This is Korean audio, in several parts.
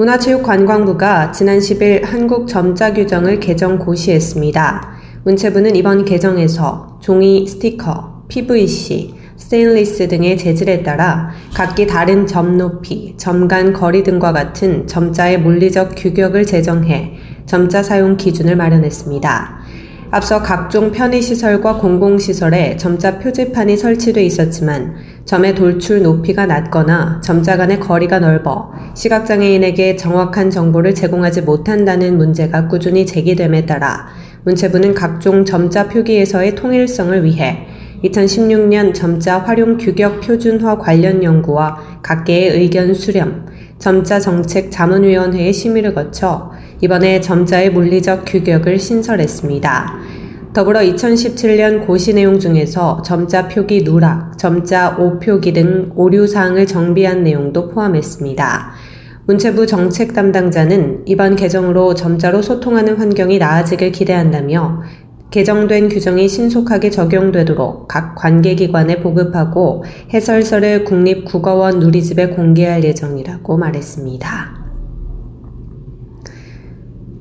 문화체육관광부가 지난 10일 한국 점자 규정을 개정 고시했습니다. 문체부는 이번 개정에서 종이, 스티커, PVC, 스테인리스 등의 재질에 따라 각기 다른 점 높이, 점간 거리 등과 같은 점자의 물리적 규격을 제정해 점자 사용 기준을 마련했습니다. 앞서 각종 편의시설과 공공시설에 점자 표지판이 설치돼 있었지만 점의 돌출 높이가 낮거나 점자 간의 거리가 넓어 시각장애인에게 정확한 정보를 제공하지 못한다는 문제가 꾸준히 제기됨에 따라 문체부는 각종 점자 표기에서의 통일성을 위해 2016년 점자 활용 규격 표준화 관련 연구와 각계의 의견 수렴, 점자 정책 자문위원회의 심의를 거쳐 이번에 점자의 물리적 규격을 신설했습니다. 더불어 2017년 고시 내용 중에서 점자 표기 누락, 점자 오표기 등 오류 사항을 정비한 내용도 포함했습니다. 문체부 정책 담당자는 이번 개정으로 점자로 소통하는 환경이 나아지길 기대한다며 개정된 규정이 신속하게 적용되도록 각 관계기관에 보급하고 해설서를 국립국어원 누리집에 공개할 예정이라고 말했습니다.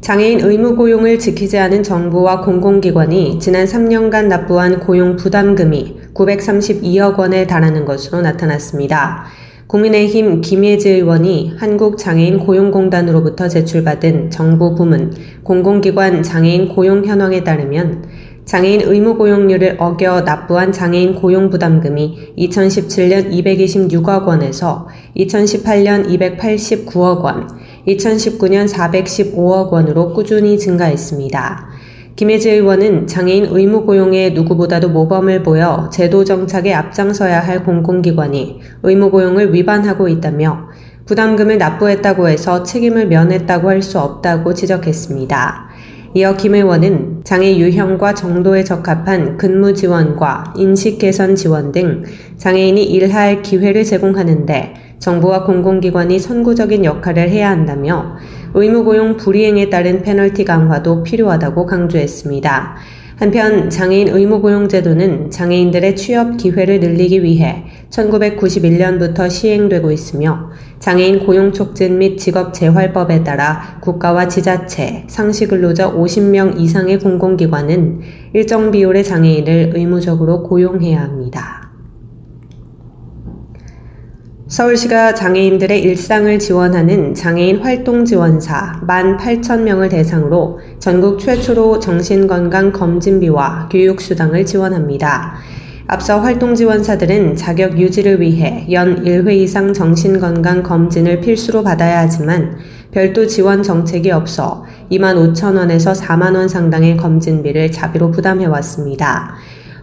장애인 의무 고용을 지키지 않은 정부와 공공기관이 지난 3년간 납부한 고용 부담금이 932억 원에 달하는 것으로 나타났습니다. 국민의힘 김예지 의원이 한국장애인 고용공단으로부터 제출받은 정부 부문, 공공기관 장애인 고용 현황에 따르면 장애인 의무 고용률을 어겨 납부한 장애인 고용 부담금이 2017년 226억 원에서 2018년 289억 원, 2019년 415억 원으로 꾸준히 증가했습니다. 김혜지 의원은 장애인 의무 고용에 누구보다도 모범을 보여 제도 정착에 앞장서야 할 공공기관이 의무 고용을 위반하고 있다며 부담금을 납부했다고 해서 책임을 면했다고 할 수 없다고 지적했습니다. 이어 김 의원은 장애 유형과 정도에 적합한 근무 지원과 인식 개선 지원 등 장애인이 일할 기회를 제공하는데 정부와 공공기관이 선구적인 역할을 해야 한다며 의무고용 불이행에 따른 페널티 강화도 필요하다고 강조했습니다. 한편 장애인 의무고용제도는 장애인들의 취업 기회를 늘리기 위해 1991년부터 시행되고 있으며 장애인 고용 촉진 및 직업 재활법에 따라 국가와 지자체, 상시근로자 50명 이상의 공공기관은 일정 비율의 장애인을 의무적으로 고용해야 합니다. 서울시가 장애인들의 일상을 지원하는 장애인 활동 지원사 18,000명을 대상으로 전국 최초로 정신건강 검진비와 교육수당을 지원합니다. 앞서 활동 지원사들은 자격 유지를 위해 연 1회 이상 정신건강 검진을 필수로 받아야 하지만 별도 지원 정책이 없어 2만 5천 원에서 4만 원 상당의 검진비를 자비로 부담해 왔습니다.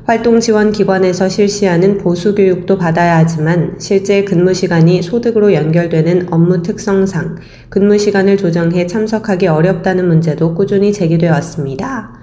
활동 지원 기관에서 실시하는 보수 교육도 받아야 하지만 실제 근무 시간이 소득으로 연결되는 업무 특성상 근무 시간을 조정해 참석하기 어렵다는 문제도 꾸준히 제기되어 왔습니다.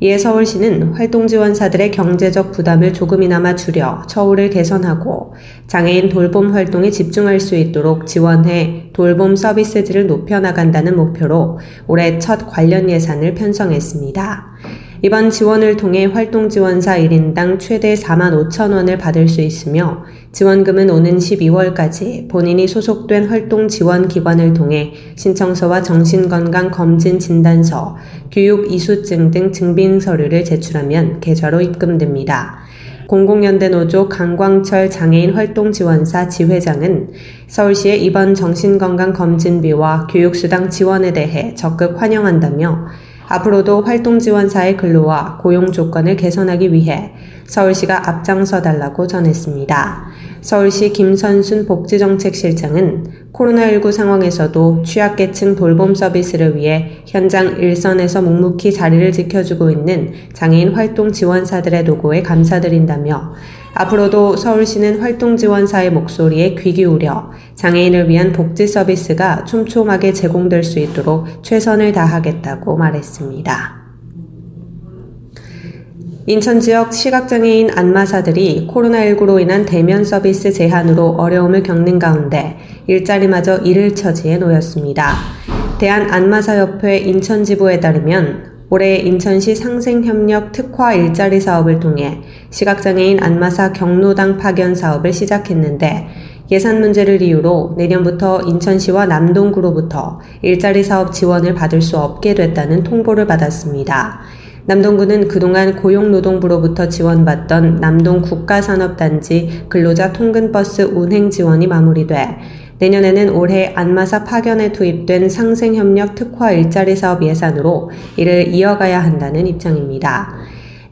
이에 서울시는 활동 지원사들의 경제적 부담을 조금이나마 줄여 처우를 개선하고 장애인 돌봄 활동에 집중할 수 있도록 지원해 돌봄 서비스질을 높여 나간다는 목표로 올해 첫 관련 예산을 편성했습니다. 이번 지원을 통해 활동 지원사 1인당 최대 4만 5천 원을 받을 수 있으며 지원금은 오는 12월까지 본인이 소속된 활동 지원 기관을 통해 신청서와 정신건강 검진 진단서, 교육 이수증 등 증빙 서류를 제출하면 계좌로 입금됩니다. 공공연대 노조 강광철 장애인 활동 지원사 지회장은 서울시의 이번 정신건강 검진비와 교육수당 지원에 대해 적극 환영한다며 앞으로도 활동 지원사의 근로와 고용 조건을 개선하기 위해 서울시가 앞장서 달라고 전했습니다. 서울시 김선순 복지정책실장은 코로나19 상황에서도 취약계층 돌봄 서비스를 위해 현장 일선에서 묵묵히 자리를 지켜주고 있는 장애인 활동 지원사들의 노고에 감사드린다며 앞으로도 서울시는 활동 지원사의 목소리에 귀 기울여 장애인을 위한 복지 서비스가 촘촘하게 제공될 수 있도록 최선을 다하겠다고 말했습니다. 인천 지역 시각장애인 안마사들이 코로나19로 인한 대면 서비스 제한으로 어려움을 겪는 가운데 일자리마저 잃을 처지에 놓였습니다. 대한안마사협회 인천지부에 따르면 올해 인천시 상생협력 특화 일자리 사업을 통해 시각장애인 안마사 경로당 파견 사업을 시작했는데 예산 문제를 이유로 내년부터 인천시와 남동구로부터 일자리 사업 지원을 받을 수 없게 됐다는 통보를 받았습니다. 남동구는 그동안 고용노동부로부터 지원받던 남동 국가산업단지 근로자 통근버스 운행 지원이 마무리돼 내년에는 올해 안마사 파견에 투입된 상생협력 특화 일자리 사업 예산으로 이를 이어가야 한다는 입장입니다.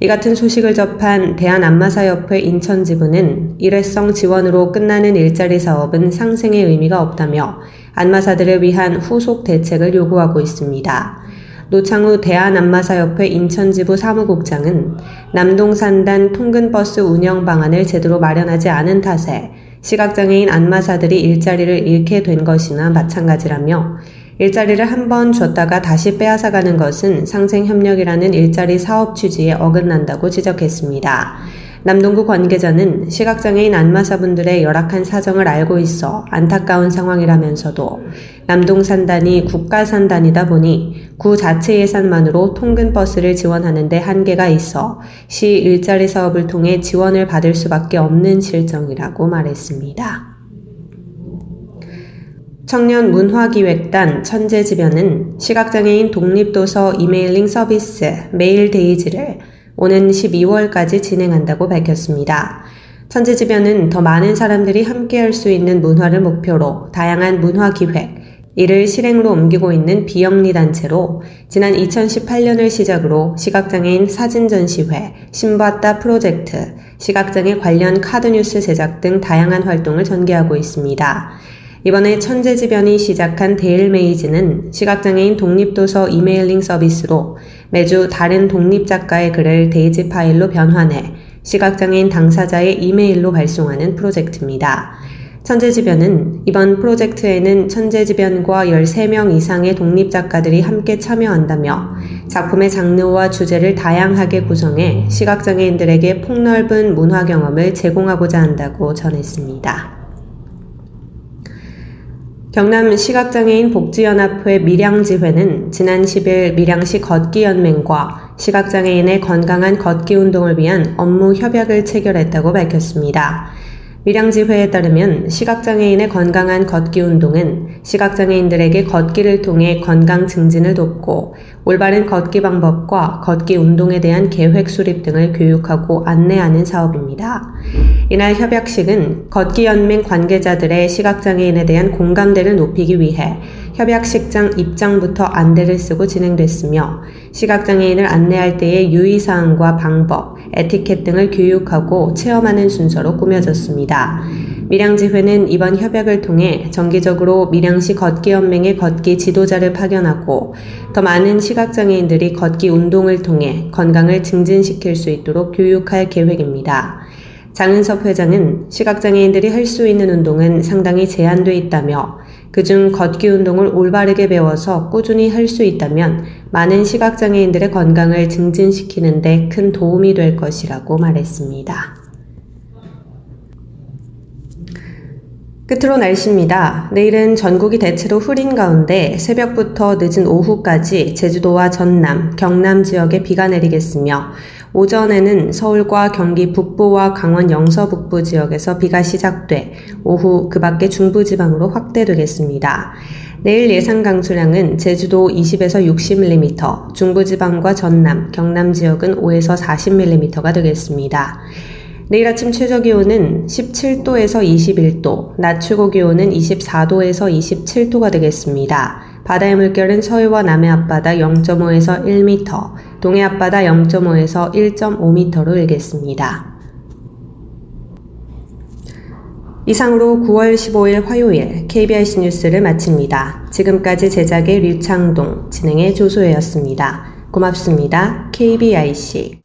이 같은 소식을 접한 대한안마사협회 인천지부는 일회성 지원으로 끝나는 일자리 사업은 상생의 의미가 없다며 안마사들을 위한 후속 대책을 요구하고 있습니다. 노창우 대한안마사협회 인천지부 사무국장은 남동산단 통근버스 운영 방안을 제대로 마련하지 않은 탓에 시각장애인 안마사들이 일자리를 잃게 된 것이나 마찬가지라며 일자리를 한 번 줬다가 다시 빼앗아가는 것은 상생협력이라는 일자리 사업 취지에 어긋난다고 지적했습니다. 남동구 관계자는 시각장애인 안마사분들의 열악한 사정을 알고 있어 안타까운 상황이라면서도 남동산단이 국가산단이다 보니 구 자체 예산만으로 통근버스를 지원하는데 한계가 있어 시 일자리 사업을 통해 지원을 받을 수밖에 없는 실정이라고 말했습니다. 청년 문화기획단 천재지변은 시각장애인 독립도서 이메일링 서비스 메일데이지를 오는 12월까지 진행한다고 밝혔습니다. 천재지변은 더 많은 사람들이 함께할 수 있는 문화를 목표로 다양한 문화 기획, 이를 실행으로 옮기고 있는 비영리 단체로 지난 2018년을 시작으로 시각장애인 사진 전시회, 신봤다 프로젝트, 시각장애 관련 카드뉴스 제작 등 다양한 활동을 전개하고 있습니다. 이번에 천재지변이 시작한 메일데이지는 시각장애인 독립도서 이메일링 서비스로 매주 다른 독립작가의 글을 데이지 파일로 변환해 시각장애인 당사자의 이메일로 발송하는 프로젝트입니다. 천재지변은 이번 프로젝트에는 천재지변과 13명 이상의 독립작가들이 함께 참여한다며 작품의 장르와 주제를 다양하게 구성해 시각장애인들에게 폭넓은 문화 경험을 제공하고자 한다고 전했습니다. 경남 시각장애인 복지연합회 밀양지회는 지난 10일 밀양시 걷기연맹과 시각장애인의 건강한 걷기 운동을 위한 업무 협약을 체결했다고 밝혔습니다. 밀양지회에 따르면 시각장애인의 건강한 걷기 운동은 시각장애인들에게 걷기를 통해 건강 증진을 돕고 올바른 걷기 방법과 걷기 운동에 대한 계획 수립 등을 교육하고 안내하는 사업입니다. 이날 협약식은 걷기연맹 관계자들의 시각장애인에 대한 공감대를 높이기 위해 협약식장 입장부터 안대를 쓰고 진행됐으며 시각장애인을 안내할 때의 유의사항과 방법, 에티켓 등을 교육하고 체험하는 순서로 꾸며졌습니다. 밀양지회는 이번 협약을 통해 정기적으로 밀양시 걷기연맹의 걷기 지도자를 파견하고 더 많은 시각장애인들이 걷기 운동을 통해 건강을 증진시킬 수 있도록 교육할 계획입니다. 장은섭 회장은 시각장애인들이 할 수 있는 운동은 상당히 제한돼 있다며 그중 걷기 운동을 올바르게 배워서 꾸준히 할 수 있다면 많은 시각장애인들의 건강을 증진시키는 데 큰 도움이 될 것이라고 말했습니다. 끝으로 날씨입니다. 내일은 전국이 대체로 흐린 가운데 새벽부터 늦은 오후까지 제주도와 전남, 경남 지역에 비가 내리겠으며 오전에는 서울과 경기 북부와 강원 영서 북부 지역에서 비가 시작돼 오후 그 밖에 중부 지방으로 확대되겠습니다. 내일 예상 강수량은 제주도 20에서 60mm, 중부 지방과 전남, 경남 지역은 5에서 40mm가 되겠습니다. 내일 아침 최저 기온은 17도에서 21도, 낮 최고 기온은 24도에서 27도가 되겠습니다. 바다의 물결은 서해와 남해 앞바다 0.5에서 1m, 동해 앞바다 0.5에서 1.5m로 일겠습니다. 이상으로 9월 15일 화요일 KBIC 뉴스를 마칩니다. 지금까지 제작의 류창동, 진행의 조소혜였습니다. 고맙습니다. KBIC